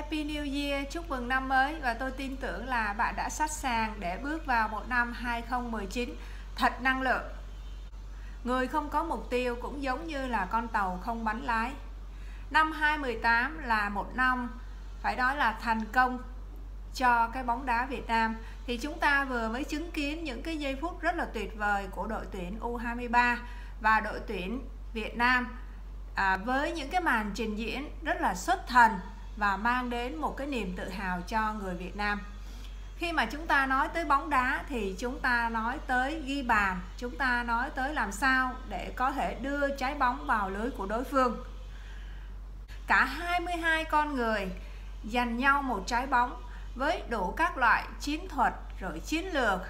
Happy New Year, chúc mừng năm mới và tôi tin tưởng là bạn đã sẵn sàng để bước vào một năm 2019 thật năng lượng. Người không có mục tiêu cũng giống như là con tàu không bánh lái. Năm 2018 là một năm phải nói là thành công cho cái bóng đá Việt Nam thì chúng ta vừa mới chứng kiến những cái giây phút rất là tuyệt vời của đội tuyển U23 và đội tuyển Việt Nam à, với những cái màn trình diễn rất là xuất thần và mang đến một cái niềm tự hào cho người Việt Nam. Khi mà chúng ta nói tới bóng đá thì chúng ta nói tới ghi bàn, chúng ta nói tới làm sao để có thể đưa trái bóng vào lưới của đối phương. Cả 22 con người dành nhau một trái bóng với đủ các loại chiến thuật rồi chiến lược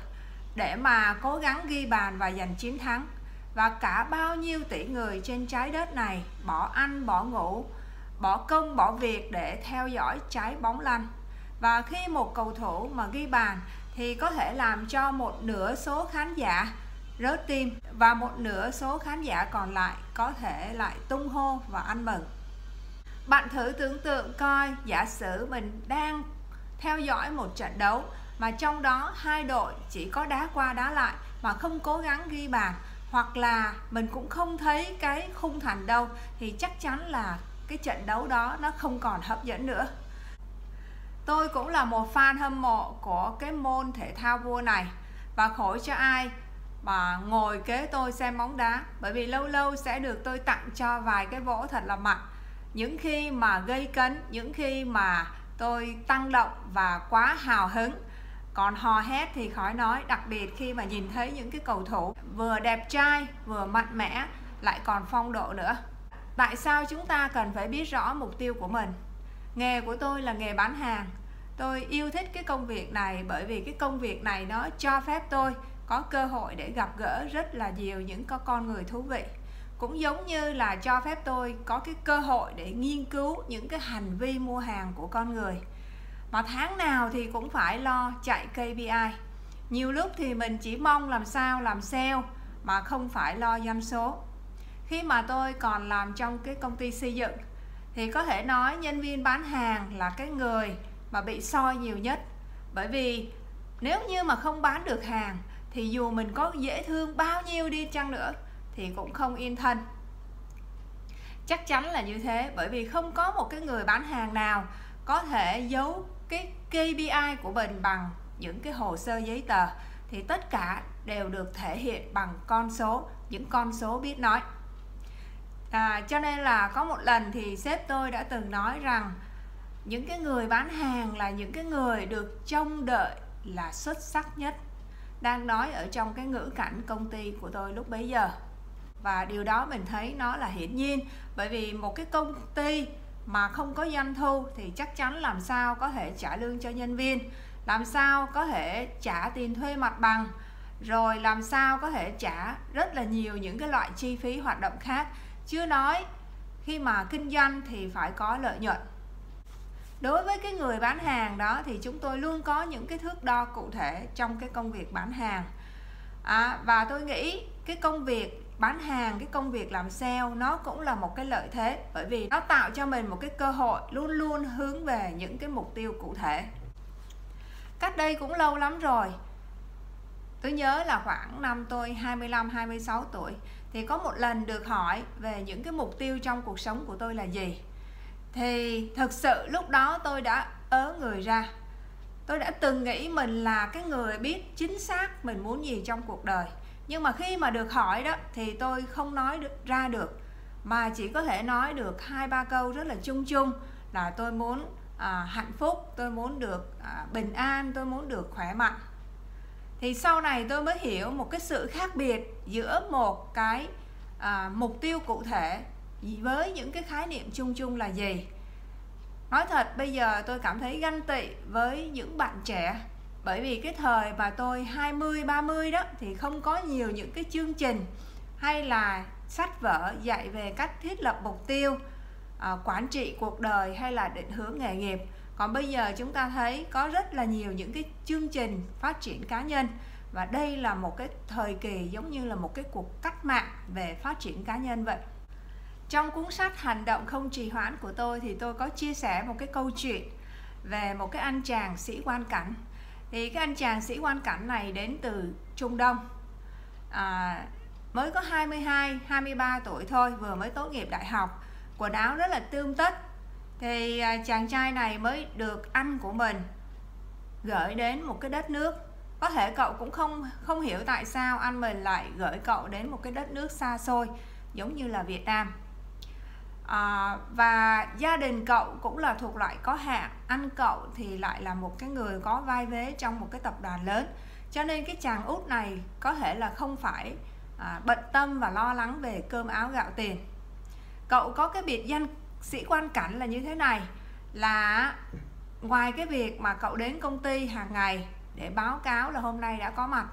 để mà cố gắng ghi bàn và giành chiến thắng. Và cả bao nhiêu tỷ người trên trái đất này bỏ ăn, bỏ ngủ bỏ công, bỏ việc để theo dõi trái bóng lăn và khi một cầu thủ mà ghi bàn thì có thể làm cho một nửa số khán giả rớt tim và một nửa số khán giả còn lại có thể lại tung hô và ăn mừng. Bạn thử tưởng tượng coi, giả sử mình đang theo dõi một trận đấu mà trong đó hai đội chỉ có đá qua đá lại mà không cố gắng ghi bàn, hoặc là mình cũng không thấy cái khung thành đâu, thì chắc chắn là cái trận đấu đó nó không còn hấp dẫn nữa. Tôi cũng là một fan hâm mộ của cái môn thể thao vua này. Và khổ cho ai mà ngồi kế tôi xem bóng đá. Bởi vì lâu lâu sẽ được tôi tặng cho vài cái vỗ thật là mạnh. Những khi mà gây cấn, những khi mà tôi tăng động và quá hào hứng, còn hò hét thì khỏi nói, đặc biệt khi mà nhìn thấy những cái cầu thủ vừa đẹp trai, vừa mạnh mẽ, lại còn phong độ nữa tại sao chúng ta cần phải biết rõ mục tiêu của mình? Nghề của tôi là nghề bán hàng. Tôi yêu thích cái công việc này bởi vì cái công việc này nó cho phép tôi có cơ hội để gặp gỡ rất là nhiều những có con người thú vị. Cũng giống như là cho phép tôi có cái cơ hội để nghiên cứu những cái hành vi mua hàng của con người. Mà tháng nào thì cũng phải lo chạy KPI nhiều lúc thì mình chỉ mong làm sao làm sale mà không phải lo doanh số khi mà tôi còn làm trong cái công ty xây dựng, thì có thể nói nhân viên bán hàng là cái người mà bị soi nhiều nhất. Bởi vì nếu như mà không bán được hàng, thì dù mình có dễ thương bao nhiêu đi chăng nữa, thì cũng không yên thân. Chắc chắn là như thế, bởi vì không có một cái người bán hàng nào có thể giấu cái KPI của mình bằng những cái hồ sơ giấy tờ, thì tất cả đều được thể hiện bằng con số, những con số biết nói à, cho nên là có một lần thì sếp tôi đã từng nói rằng những cái người bán hàng là những cái người được trông đợi là xuất sắc nhất đang nói ở trong cái ngữ cảnh công ty của tôi lúc bấy giờ. Và điều đó mình thấy nó là hiển nhiên bởi vì một cái công ty mà không có doanh thu thì chắc chắn làm sao có thể trả lương cho nhân viên làm sao có thể trả tiền thuê mặt bằng rồi làm sao có thể trả rất là nhiều những cái loại chi phí hoạt động khác chưa nói khi mà kinh doanh thì phải có lợi nhuận. Đối với cái người bán hàng đó thì chúng tôi luôn có những cái thước đo cụ thể trong cái công việc bán hàng. À, và tôi nghĩ cái công việc bán hàng cái công việc làm sale nó cũng là một cái lợi thế bởi vì nó tạo cho mình một cái cơ hội luôn luôn hướng về những cái mục tiêu cụ thể. Cách đây cũng lâu lắm rồi. Tôi nhớ là khoảng năm tôi 25 26 tuổi thì có một lần được hỏi về những cái mục tiêu trong cuộc sống của tôi là gì. Thì thực sự lúc đó tôi đã ớ người ra. Tôi đã từng nghĩ mình là cái người biết chính xác mình muốn gì trong cuộc đời. Nhưng mà khi mà được hỏi đó thì tôi không nói được ra được. Mà chỉ có thể nói được hai ba câu rất là chung chung là tôi muốn à, hạnh phúc tôi muốn được à, bình an tôi muốn được khỏe mạnh. Thì sau này tôi mới hiểu một cái sự khác biệt giữa một cái à, mục tiêu cụ thể với những cái khái niệm chung chung là gì? Nói thật bây giờ tôi cảm thấy ganh tị với những bạn trẻ bởi vì cái thời mà tôi 20 30 đó thì không có nhiều những cái chương trình hay là sách vở dạy về cách thiết lập mục tiêu à, quản trị cuộc đời hay là định hướng nghề nghiệp. Còn bây giờ chúng ta thấy có rất là nhiều những cái chương trình phát triển cá nhân và đây là một cái thời kỳ giống như là một cái cuộc cách mạng về phát triển cá nhân vậy. Trong cuốn sách hành động không trì hoãn của tôi thì tôi có chia sẻ một cái câu chuyện về một cái anh chàng sĩ quan cảnh. Thì cái anh chàng sĩ quan cảnh này đến từ Trung Đông. À, mới có 22 23 tuổi thôi vừa mới tốt nghiệp đại học. Quần áo rất là tươm tất. Thì à, chàng trai này mới được anh của mình gửi đến một cái đất nước có thể cậu cũng không không hiểu tại sao anh mình lại gửi cậu đến một cái đất nước xa xôi giống như là Việt Nam. À, và gia đình cậu cũng là thuộc loại có hạn anh cậu thì lại là một cái người có vai vế trong một cái tập đoàn lớn. Cho nên cái chàng út này có thể là không phải à, bận tâm và lo lắng về cơm áo gạo tiền. Cậu có cái biệt danh sĩ quan cảnh là như thế này là ngoài cái việc mà cậu đến công ty hàng ngày để báo cáo là hôm nay đã có mặt.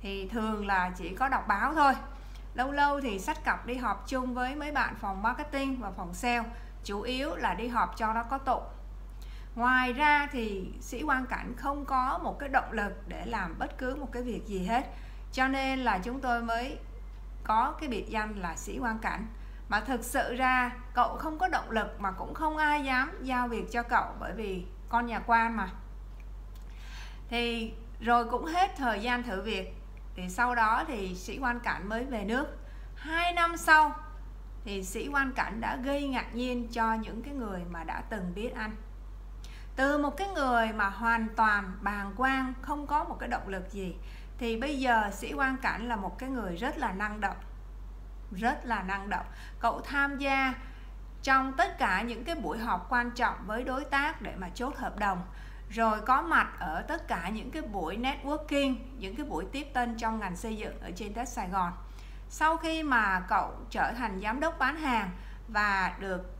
Thì thường là chỉ có đọc báo thôi. Lâu lâu thì sách cặp đi họp chung với mấy bạn phòng marketing và phòng sale, chủ yếu là đi họp cho nó có tụ. Ngoài ra thì sĩ quan cảnh không có một cái động lực để làm bất cứ một cái việc gì hết. Cho nên là chúng tôi mới có cái biệt danh là sĩ quan cảnh. Mà thực sự ra, cậu không có động lực mà cũng không ai dám giao việc cho cậu bởi vì con nhà quan mà thì rồi cũng hết thời gian thử việc. Thì sau đó thì sĩ quan cảnh mới về nước. Hai năm sau thì sĩ quan cảnh đã gây ngạc nhiên cho những cái người mà đã từng biết anh. Từ một cái người mà hoàn toàn bàng quang, không có một cái động lực gì, thì bây giờ sĩ quan cảnh là một cái người rất là năng động. Rất là năng động. Cậu tham gia trong tất cả những cái buổi họp quan trọng với đối tác để mà chốt hợp đồng rồi có mặt ở tất cả những cái buổi networking những cái buổi tiếp tân trong ngành xây dựng ở trên đất Sài Gòn. Sau khi mà cậu trở thành giám đốc bán hàng và được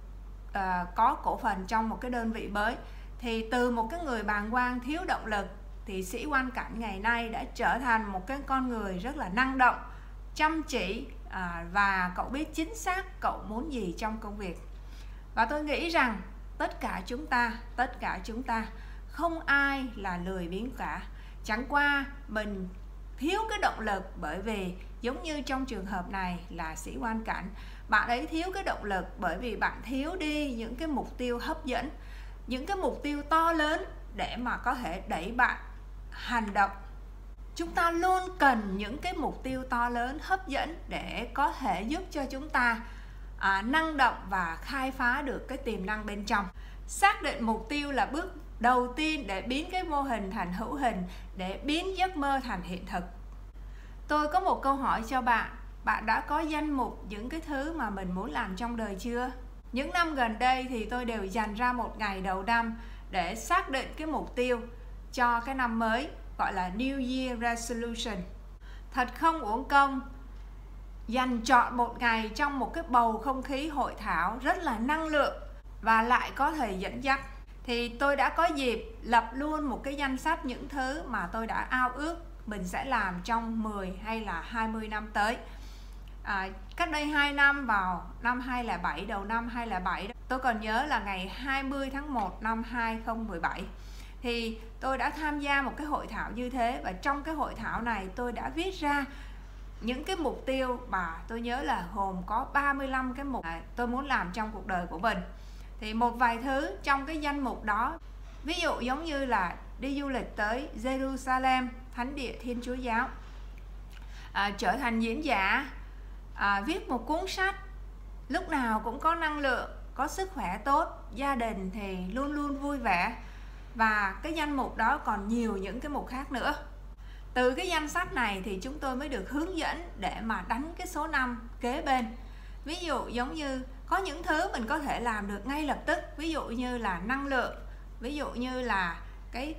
uh, có cổ phần trong một cái đơn vị mới thì từ một cái người bàng quan thiếu động lực thì sĩ quan cảnh ngày nay đã trở thành một cái con người rất là năng động chăm chỉ à, và cậu biết chính xác cậu muốn gì trong công việc. Và tôi nghĩ rằng tất cả chúng ta tất cả chúng ta không ai là lười biếng cả. Chẳng qua mình thiếu cái động lực bởi vì giống như trong trường hợp này là sĩ quan cảnh bạn ấy thiếu cái động lực bởi vì bạn thiếu đi những cái mục tiêu hấp dẫn những cái mục tiêu to lớn để mà có thể đẩy bạn hành động. Chúng ta luôn cần những cái mục tiêu to lớn hấp dẫn để có thể giúp cho chúng ta à, năng động và khai phá được cái tiềm năng bên trong. Xác định mục tiêu là bước đầu tiên để biến cái mô hình thành hữu hình, để biến giấc mơ thành hiện thực. Tôi có một câu hỏi cho bạn. Bạn đã có danh mục những cái thứ mà mình muốn làm trong đời chưa? Những năm gần đây thì tôi đều dành ra một ngày đầu năm để xác định cái mục tiêu cho cái năm mới, gọi là New Year Resolution. Thật không uổng công, dành chọn một ngày trong một cái bầu không khí hội thảo rất là năng lượng và lại có thể dẫn dắt thì tôi đã có dịp lập luôn một cái danh sách những thứ mà tôi đã ao ước mình sẽ làm trong 10 hay là 20 năm tới. À, cách đây 2 năm vào năm 2007 đầu năm 2007 tôi còn nhớ là ngày 20 tháng 1 năm 2017 thì tôi đã tham gia một cái hội thảo như thế và trong cái hội thảo này tôi đã viết ra những cái mục tiêu mà tôi nhớ là gồm có 35 cái mục tôi muốn làm trong cuộc đời của mình thì một vài thứ trong cái danh mục đó. Ví dụ giống như là đi du lịch tới Jerusalem thánh địa Thiên Chúa giáo. À, trở thành diễn giả à, viết một cuốn sách. Lúc nào cũng có năng lượng có sức khỏe tốt gia đình thì luôn luôn vui vẻ. Và cái danh mục đó còn nhiều những cái mục khác nữa. Từ cái danh sách này thì chúng tôi mới được hướng dẫn để mà đánh cái số năm kế bên. Ví dụ giống như có những thứ mình có thể làm được ngay lập tức ví dụ như là năng lượng ví dụ như là cái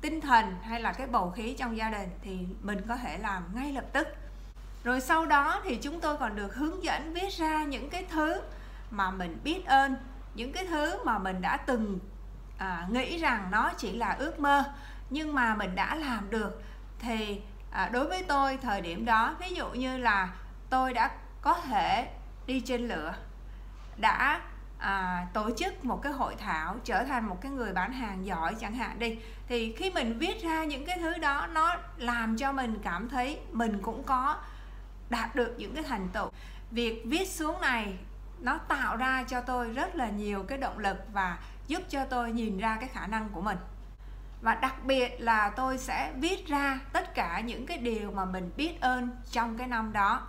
tinh thần hay là cái bầu khí trong gia đình thì mình có thể làm ngay lập tức. Rồi sau đó thì chúng tôi còn được hướng dẫn viết ra những cái thứ mà mình biết ơn những cái thứ mà mình đã từng à, nghĩ rằng nó chỉ là ước mơ nhưng mà mình đã làm được. Thì à, đối với tôi thời điểm đó ví dụ như là tôi đã có thể đi trên lửa đã à, tổ chức một cái hội thảo trở thành một cái người bán hàng giỏi chẳng hạn đi. Thì khi mình viết ra những cái thứ đó nó làm cho mình cảm thấy mình cũng có đạt được những cái thành tựu. Việc viết xuống này nó tạo ra cho tôi rất là nhiều cái động lực và giúp cho tôi nhìn ra cái khả năng của mình. Và đặc biệt là tôi sẽ viết ra tất cả những cái điều mà mình biết ơn trong cái năm đó.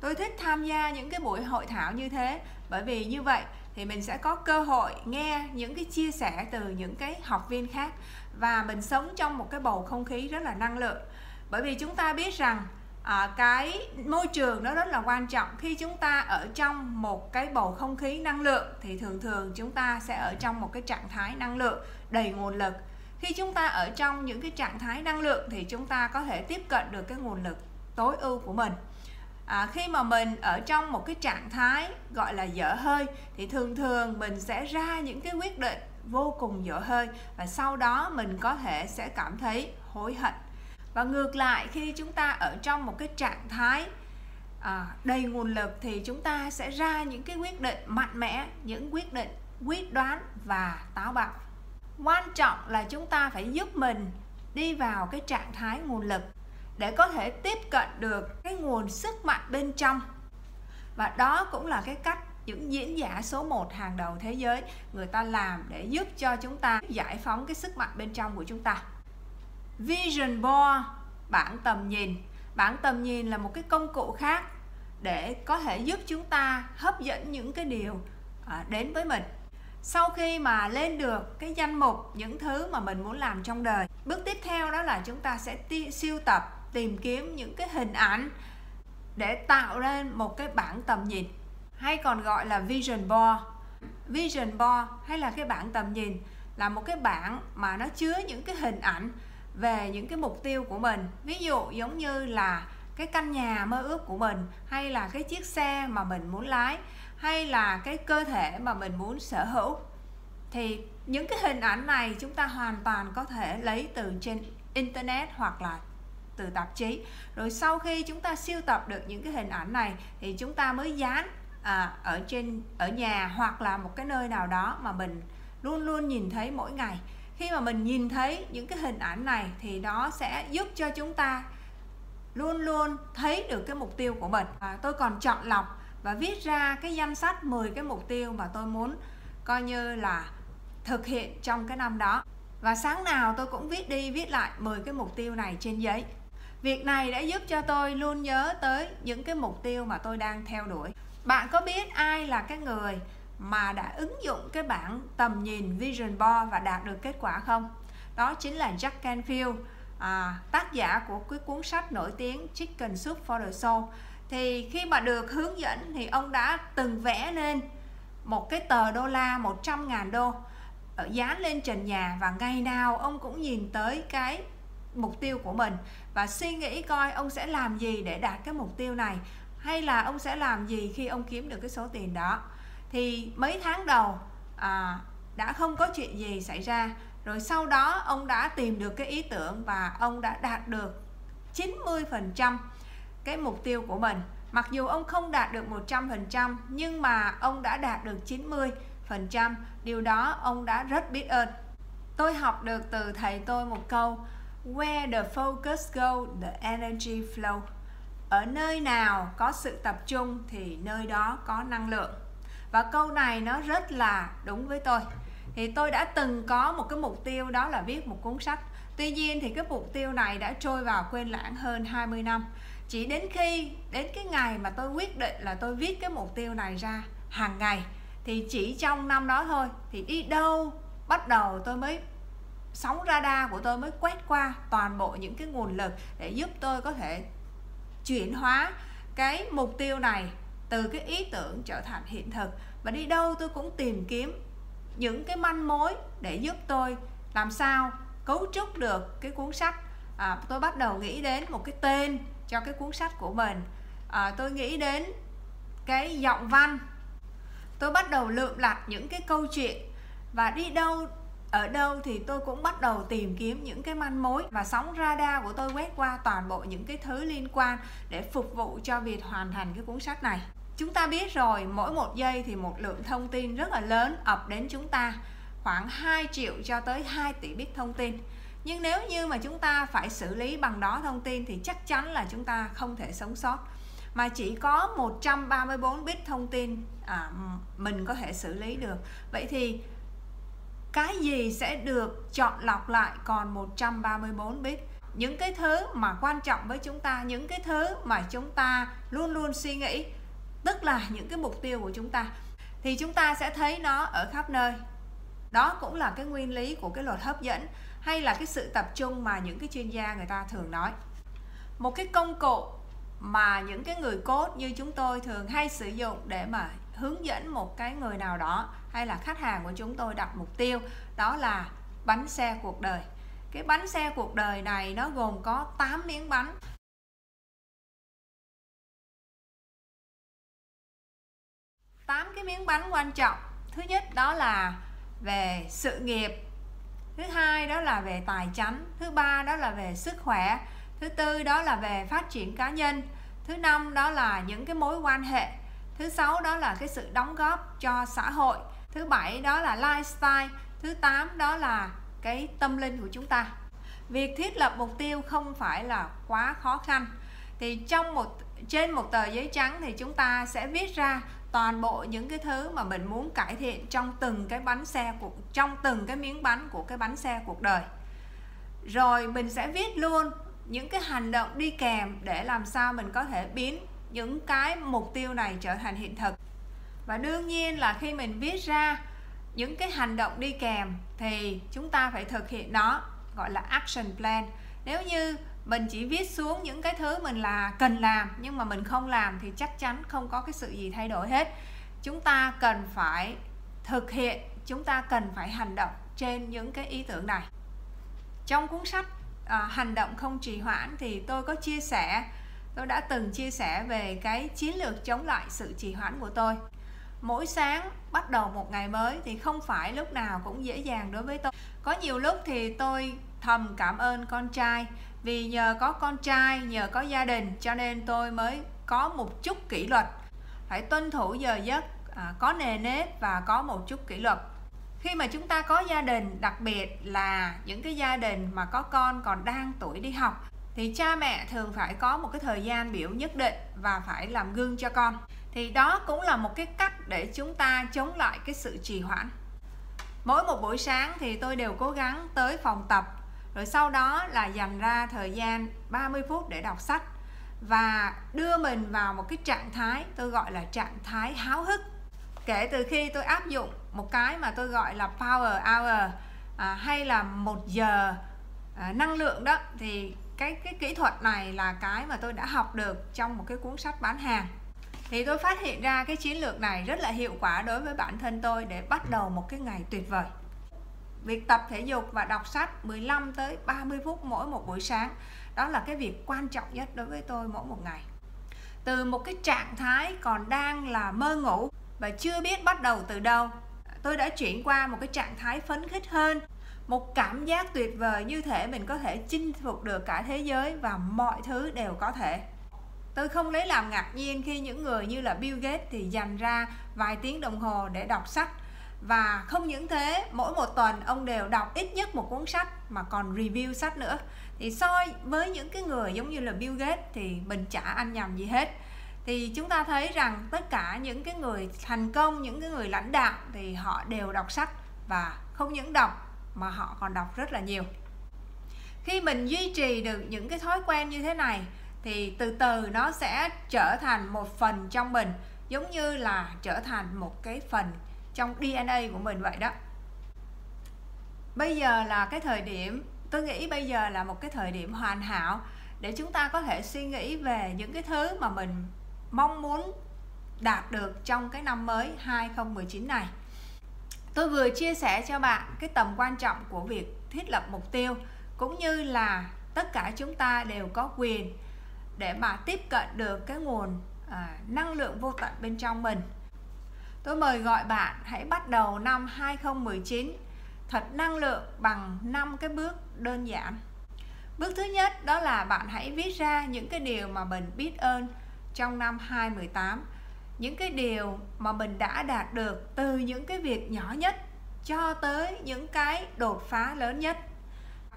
Tôi thích tham gia những cái buổi hội thảo như thế bởi vì như vậy thì mình sẽ có cơ hội nghe những cái chia sẻ từ những cái học viên khác và mình sống trong một cái bầu không khí rất là năng lượng. Bởi vì chúng ta biết rằng à, cái môi trường nó rất là quan trọng. Khi chúng ta ở trong một cái bầu không khí năng lượng thì thường thường chúng ta sẽ ở trong một cái trạng thái năng lượng đầy nguồn lực. Khi chúng ta ở trong những cái trạng thái năng lượng thì chúng ta có thể tiếp cận được cái nguồn lực tối ưu của mình à, khi mà mình ở trong một cái trạng thái gọi là dở hơi thì thường thường mình sẽ ra những cái quyết định vô cùng dở hơi và sau đó mình có thể sẽ cảm thấy hối hận. Và ngược lại khi chúng ta ở trong một cái trạng thái à, đầy nguồn lực thì chúng ta sẽ ra những cái quyết định mạnh mẽ những quyết định quyết đoán và táo bạo. Quan trọng là chúng ta phải giúp mình đi vào cái trạng thái nguồn lực để có thể tiếp cận được cái nguồn sức mạnh bên trong. Và đó cũng là cái cách những diễn giả số 1 hàng đầu thế giới người ta làm để giúp cho chúng ta giải phóng cái sức mạnh bên trong của chúng ta. Vision Board bảng tầm nhìn. Bảng tầm nhìn là một cái công cụ khác để có thể giúp chúng ta hấp dẫn những cái điều à, đến với mình. Sau khi mà lên được cái danh mục, những thứ mà mình muốn làm trong đời, bước tiếp theo đó là chúng ta sẽ siêu tập tìm kiếm những cái hình ảnh để tạo ra một cái bảng tầm nhìn, hay còn gọi là vision board. Vision board hay là cái bảng tầm nhìn là một cái bảng mà nó chứa những cái hình ảnh về những cái mục tiêu của mình. Ví dụ giống như là cái căn nhà mơ ước của mình, hay là cái chiếc xe mà mình muốn lái, hay là cái cơ thể mà mình muốn sở hữu. Thì những cái hình ảnh này chúng ta hoàn toàn có thể lấy từ trên internet hoặc là từ tạp chí. Rồi sau khi chúng ta siêu tập được những cái hình ảnh này thì chúng ta mới dán à, ở trên ở nhà hoặc là một cái nơi nào đó mà mình luôn luôn nhìn thấy mỗi ngày. Khi mà mình nhìn thấy những cái hình ảnh này thì nó sẽ giúp cho chúng ta luôn luôn thấy được cái mục tiêu của mình. À, tôi còn chọn lọc và viết ra cái danh sách 10 cái mục tiêu mà tôi muốn coi như là thực hiện trong cái năm đó. Và sáng nào tôi cũng viết đi viết lại 10 cái mục tiêu này trên giấy việc này đã giúp cho tôi luôn nhớ tới những cái mục tiêu mà tôi đang theo đuổi bạn có biết ai là cái người mà đã ứng dụng cái bảng tầm nhìn Vision Board và đạt được kết quả không? Đó chính là Jack Canfield, à, tác giả của cái cuốn sách nổi tiếng Chicken Soup for the Soul. Thì khi mà được hướng dẫn thì ông đã từng vẽ lên một cái tờ đô la 100 ngàn đô ờ, dán lên trần nhà và ngày nào ông cũng nhìn tới cái mục tiêu của mình và suy nghĩ coi ông sẽ làm gì để đạt cái mục tiêu này hay là ông sẽ làm gì khi ông kiếm được cái số tiền đó. Thì mấy tháng đầu à, đã không có chuyện gì xảy ra rồi sau đó ông đã tìm được cái ý tưởng và ông đã đạt được 90% cái mục tiêu của mình. Mặc dù ông không đạt được 100% nhưng mà ông đã đạt được 90% điều đó ông đã rất biết ơn. Tôi học được từ thầy tôi một câu where the focus go, the energy flow. Ở nơi nào có sự tập trung thì nơi đó có năng lượng. Và câu này nó rất là đúng với tôi. Thì tôi đã từng có một cái mục tiêu đó là viết một cuốn sách. Tuy nhiên thì cái mục tiêu này đã trôi vào quên lãng hơn 20 năm. Chỉ đến khi, đến cái ngày mà tôi quyết định là tôi viết cái mục tiêu này ra hàng ngày, thì chỉ trong năm đó thôi, thì đi đâu bắt đầu tôi mới sóng radar của tôi mới quét qua toàn bộ những cái nguồn lực để giúp tôi có thể chuyển hóa cái mục tiêu này từ cái ý tưởng trở thành hiện thực. Và đi đâu tôi cũng tìm kiếm những cái manh mối để giúp tôi làm sao cấu trúc được cái cuốn sách à, tôi bắt đầu nghĩ đến một cái tên cho cái cuốn sách của mình. À, tôi nghĩ đến cái giọng văn. Tôi bắt đầu lượm lặt những cái câu chuyện và đi đâu ở đâu thì tôi cũng bắt đầu tìm kiếm những cái manh mối và sóng radar của tôi quét qua toàn bộ những cái thứ liên quan để phục vụ cho việc hoàn thành cái cuốn sách này. Chúng ta biết rồi mỗi một giây thì một lượng thông tin rất là lớn ập đến chúng ta khoảng 2 triệu cho tới 2 tỷ bit thông tin. Nhưng nếu như mà chúng ta phải xử lý bằng đó thông tin thì chắc chắn là chúng ta không thể sống sót. Mà chỉ có 134 bit thông tin à, mình có thể xử lý được. Vậy thì cái gì sẽ được chọn lọc lại còn 134 bit? Những cái thứ mà quan trọng với chúng ta, những cái thứ mà chúng ta luôn luôn suy nghĩ, tức là những cái mục tiêu của chúng ta, thì chúng ta sẽ thấy nó ở khắp nơi. Đó cũng là cái nguyên lý của cái luật hấp dẫn hay là cái sự tập trung mà những cái chuyên gia người ta thường nói. Một cái công cụ mà những cái người cốt như chúng tôi thường hay sử dụng để mà hướng dẫn một cái người nào đó hay là khách hàng của chúng tôi đặt mục tiêu, đó là bánh xe cuộc đời. Cái bánh xe cuộc đời này nó gồm có 8 miếng bánh. Tám cái miếng bánh quan trọng. Thứ nhất đó là về sự nghiệp. Thứ hai đó là về tài chánh thứ ba đó là về sức khỏe. Thứ tư đó là về phát triển cá nhân. Thứ năm đó là những cái mối quan hệ thứ sáu đó là cái sự đóng góp cho xã hội. Thứ bảy đó là lifestyle. Thứ tám đó là cái tâm linh của chúng ta. Việc thiết lập mục tiêu không phải là quá khó khăn. Thì trong một, trên một tờ giấy trắng thì chúng ta sẽ viết ra toàn bộ những cái thứ mà mình muốn cải thiện trong từng cái bánh xe của, trong từng cái miếng bánh của cái bánh xe cuộc đời. Rồi mình sẽ viết luôn những cái hành động đi kèm để làm sao mình có thể biến những cái mục tiêu này trở thành hiện thực. Và đương nhiên là khi mình viết ra những cái hành động đi kèm thì chúng ta phải thực hiện nó gọi là action plan. Nếu như mình chỉ viết xuống những cái thứ mình là cần làm nhưng mà mình không làm thì chắc chắn không có cái sự gì thay đổi hết. Chúng ta cần phải thực hiện chúng ta cần phải hành động trên những cái ý tưởng này. Trong cuốn sách à, hành động không trì hoãn thì tôi có chia sẻ tôi đã từng chia sẻ về cái chiến lược chống lại sự trì hoãn của tôi. Mỗi sáng bắt đầu một ngày mới thì không phải lúc nào cũng dễ dàng đối với tôi. Có nhiều lúc thì tôi thầm cảm ơn con trai vì nhờ có con trai nhờ có gia đình cho nên tôi mới có một chút kỷ luật. Phải tuân thủ giờ giấc à, có nề nếp và có một chút kỷ luật. Khi mà chúng ta có gia đình đặc biệt là những cái gia đình mà có con còn đang tuổi đi học thì cha mẹ thường phải có một cái thời gian biểu nhất định và phải làm gương cho con. Thì đó cũng là một cái cách để chúng ta chống lại cái sự trì hoãn. Mỗi một buổi sáng thì tôi đều cố gắng tới phòng tập rồi sau đó là dành ra thời gian 30 phút để đọc sách và đưa mình vào một cái trạng thái tôi gọi là trạng thái háo hức. Kể từ khi tôi áp dụng một cái mà tôi gọi là power hour à, hay là một giờ à, năng lượng đó thì cái cái kỹ thuật này là cái mà tôi đã học được trong một cái cuốn sách bán hàng. Thì tôi phát hiện ra cái chiến lược này rất là hiệu quả đối với bản thân tôi để bắt đầu một cái ngày tuyệt vời. Việc tập thể dục và đọc sách 15 tới 30 phút mỗi một buổi sáng, đó là cái việc quan trọng nhất đối với tôi mỗi một ngày. Từ một cái trạng thái còn đang là mơ ngủ và chưa biết bắt đầu từ đâu, tôi đã chuyển qua một cái trạng thái phấn khích hơn một cảm giác tuyệt vời như thể mình có thể chinh phục được cả thế giới và mọi thứ đều có thể. Tôi không lấy làm ngạc nhiên khi những người như là Bill Gates thì dành ra vài tiếng đồng hồ để đọc sách. Và không những thế, mỗi một tuần ông đều đọc ít nhất một cuốn sách mà còn review sách nữa. Thì so với những cái người giống như là Bill Gates thì mình chả ăn nhầm gì hết. Thì chúng ta thấy rằng tất cả những cái người thành công, những cái người lãnh đạo thì họ đều đọc sách và không những đọc mà họ còn đọc rất là nhiều. Khi mình duy trì được những cái thói quen như thế này, thì từ từ nó sẽ trở thành một phần trong mình, giống như là trở thành một cái phần trong DNA của mình vậy đó. Bây giờ là cái thời điểm, tôi nghĩ bây giờ là một cái thời điểm hoàn hảo để chúng ta có thể suy nghĩ về những cái thứ mà mình mong muốn đạt được trong cái năm mới 2019 này tôi vừa chia sẻ cho bạn cái tầm quan trọng của việc thiết lập mục tiêu cũng như là tất cả chúng ta đều có quyền để mà tiếp cận được cái nguồn à, năng lượng vô tận bên trong mình. Tôi mời gọi bạn hãy bắt đầu năm 2019 thật năng lượng bằng 5 cái bước đơn giản. Bước thứ nhất đó là bạn hãy viết ra những cái điều mà mình biết ơn trong năm 2018 những cái điều mà mình đã đạt được từ những cái việc nhỏ nhất cho tới những cái đột phá lớn nhất.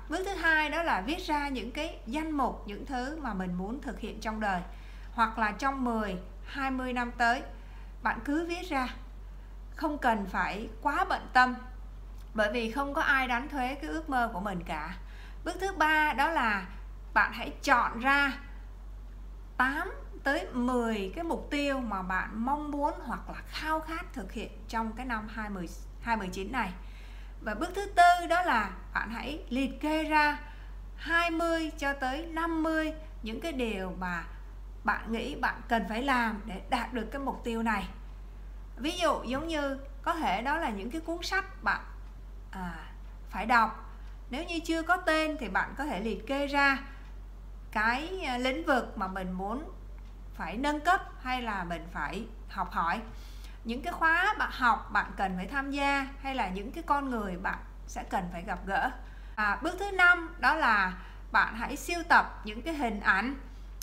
Bước thứ hai đó là viết ra những cái danh mục, những thứ mà mình muốn thực hiện trong đời, hoặc là trong 10 20 năm tới. Bạn cứ viết ra. Không cần phải quá bận tâm, bởi vì không có ai đánh thuế cái ước mơ của mình cả. Bước thứ ba đó là bạn hãy chọn ra 8 tới 10 cái mục tiêu mà bạn mong muốn hoặc là khao khát thực hiện trong cái năm 20, 2019 này. Và bước thứ tư đó là bạn hãy liệt kê ra 20 cho tới 50 những cái điều mà bạn nghĩ bạn cần phải làm để đạt được cái mục tiêu này. Ví dụ giống như có thể đó là những cái cuốn sách bạn à, phải đọc. Nếu như chưa có tên thì bạn có thể liệt kê ra cái à, lĩnh vực mà mình muốn phải nâng cấp hay là mình phải học hỏi? Những cái khóa bạn học bạn cần phải tham gia hay là những cái con người bạn sẽ cần phải gặp gỡ? À, bước thứ năm đó là bạn hãy siêu tập những cái hình ảnh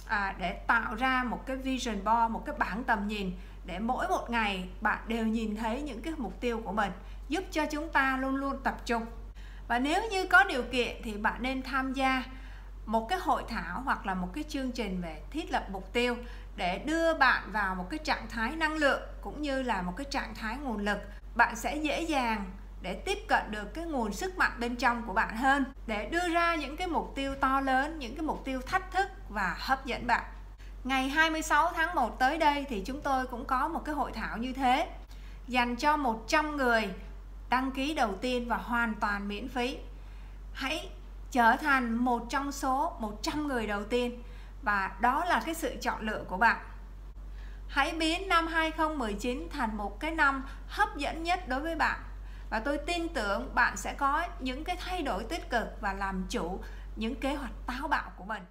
à, để tạo ra một cái vision board một cái bảng tầm nhìn để mỗi một ngày bạn đều nhìn thấy những cái mục tiêu của mình giúp cho chúng ta luôn luôn tập trung. Và nếu như có điều kiện thì bạn nên tham gia một cái hội thảo hoặc là một cái chương trình về thiết lập mục tiêu để đưa bạn vào một cái trạng thái năng lượng cũng như là một cái trạng thái nguồn lực. Bạn sẽ dễ dàng để tiếp cận được cái nguồn sức mạnh bên trong của bạn hơn, để đưa ra những cái mục tiêu to lớn, những cái mục tiêu thách thức và hấp dẫn bạn. Ngày 26 tháng 1 tới đây thì chúng tôi cũng có một cái hội thảo như thế, dành cho 100 người đăng ký đầu tiên và hoàn toàn miễn phí. Hãy trở thành một trong số 100 người đầu tiên và đó là cái sự chọn lựa của bạn. Hãy biến năm 2019 thành một cái năm hấp dẫn nhất đối với bạn. Và tôi tin tưởng bạn sẽ có những cái thay đổi tích cực và làm chủ những kế hoạch táo bạo của mình.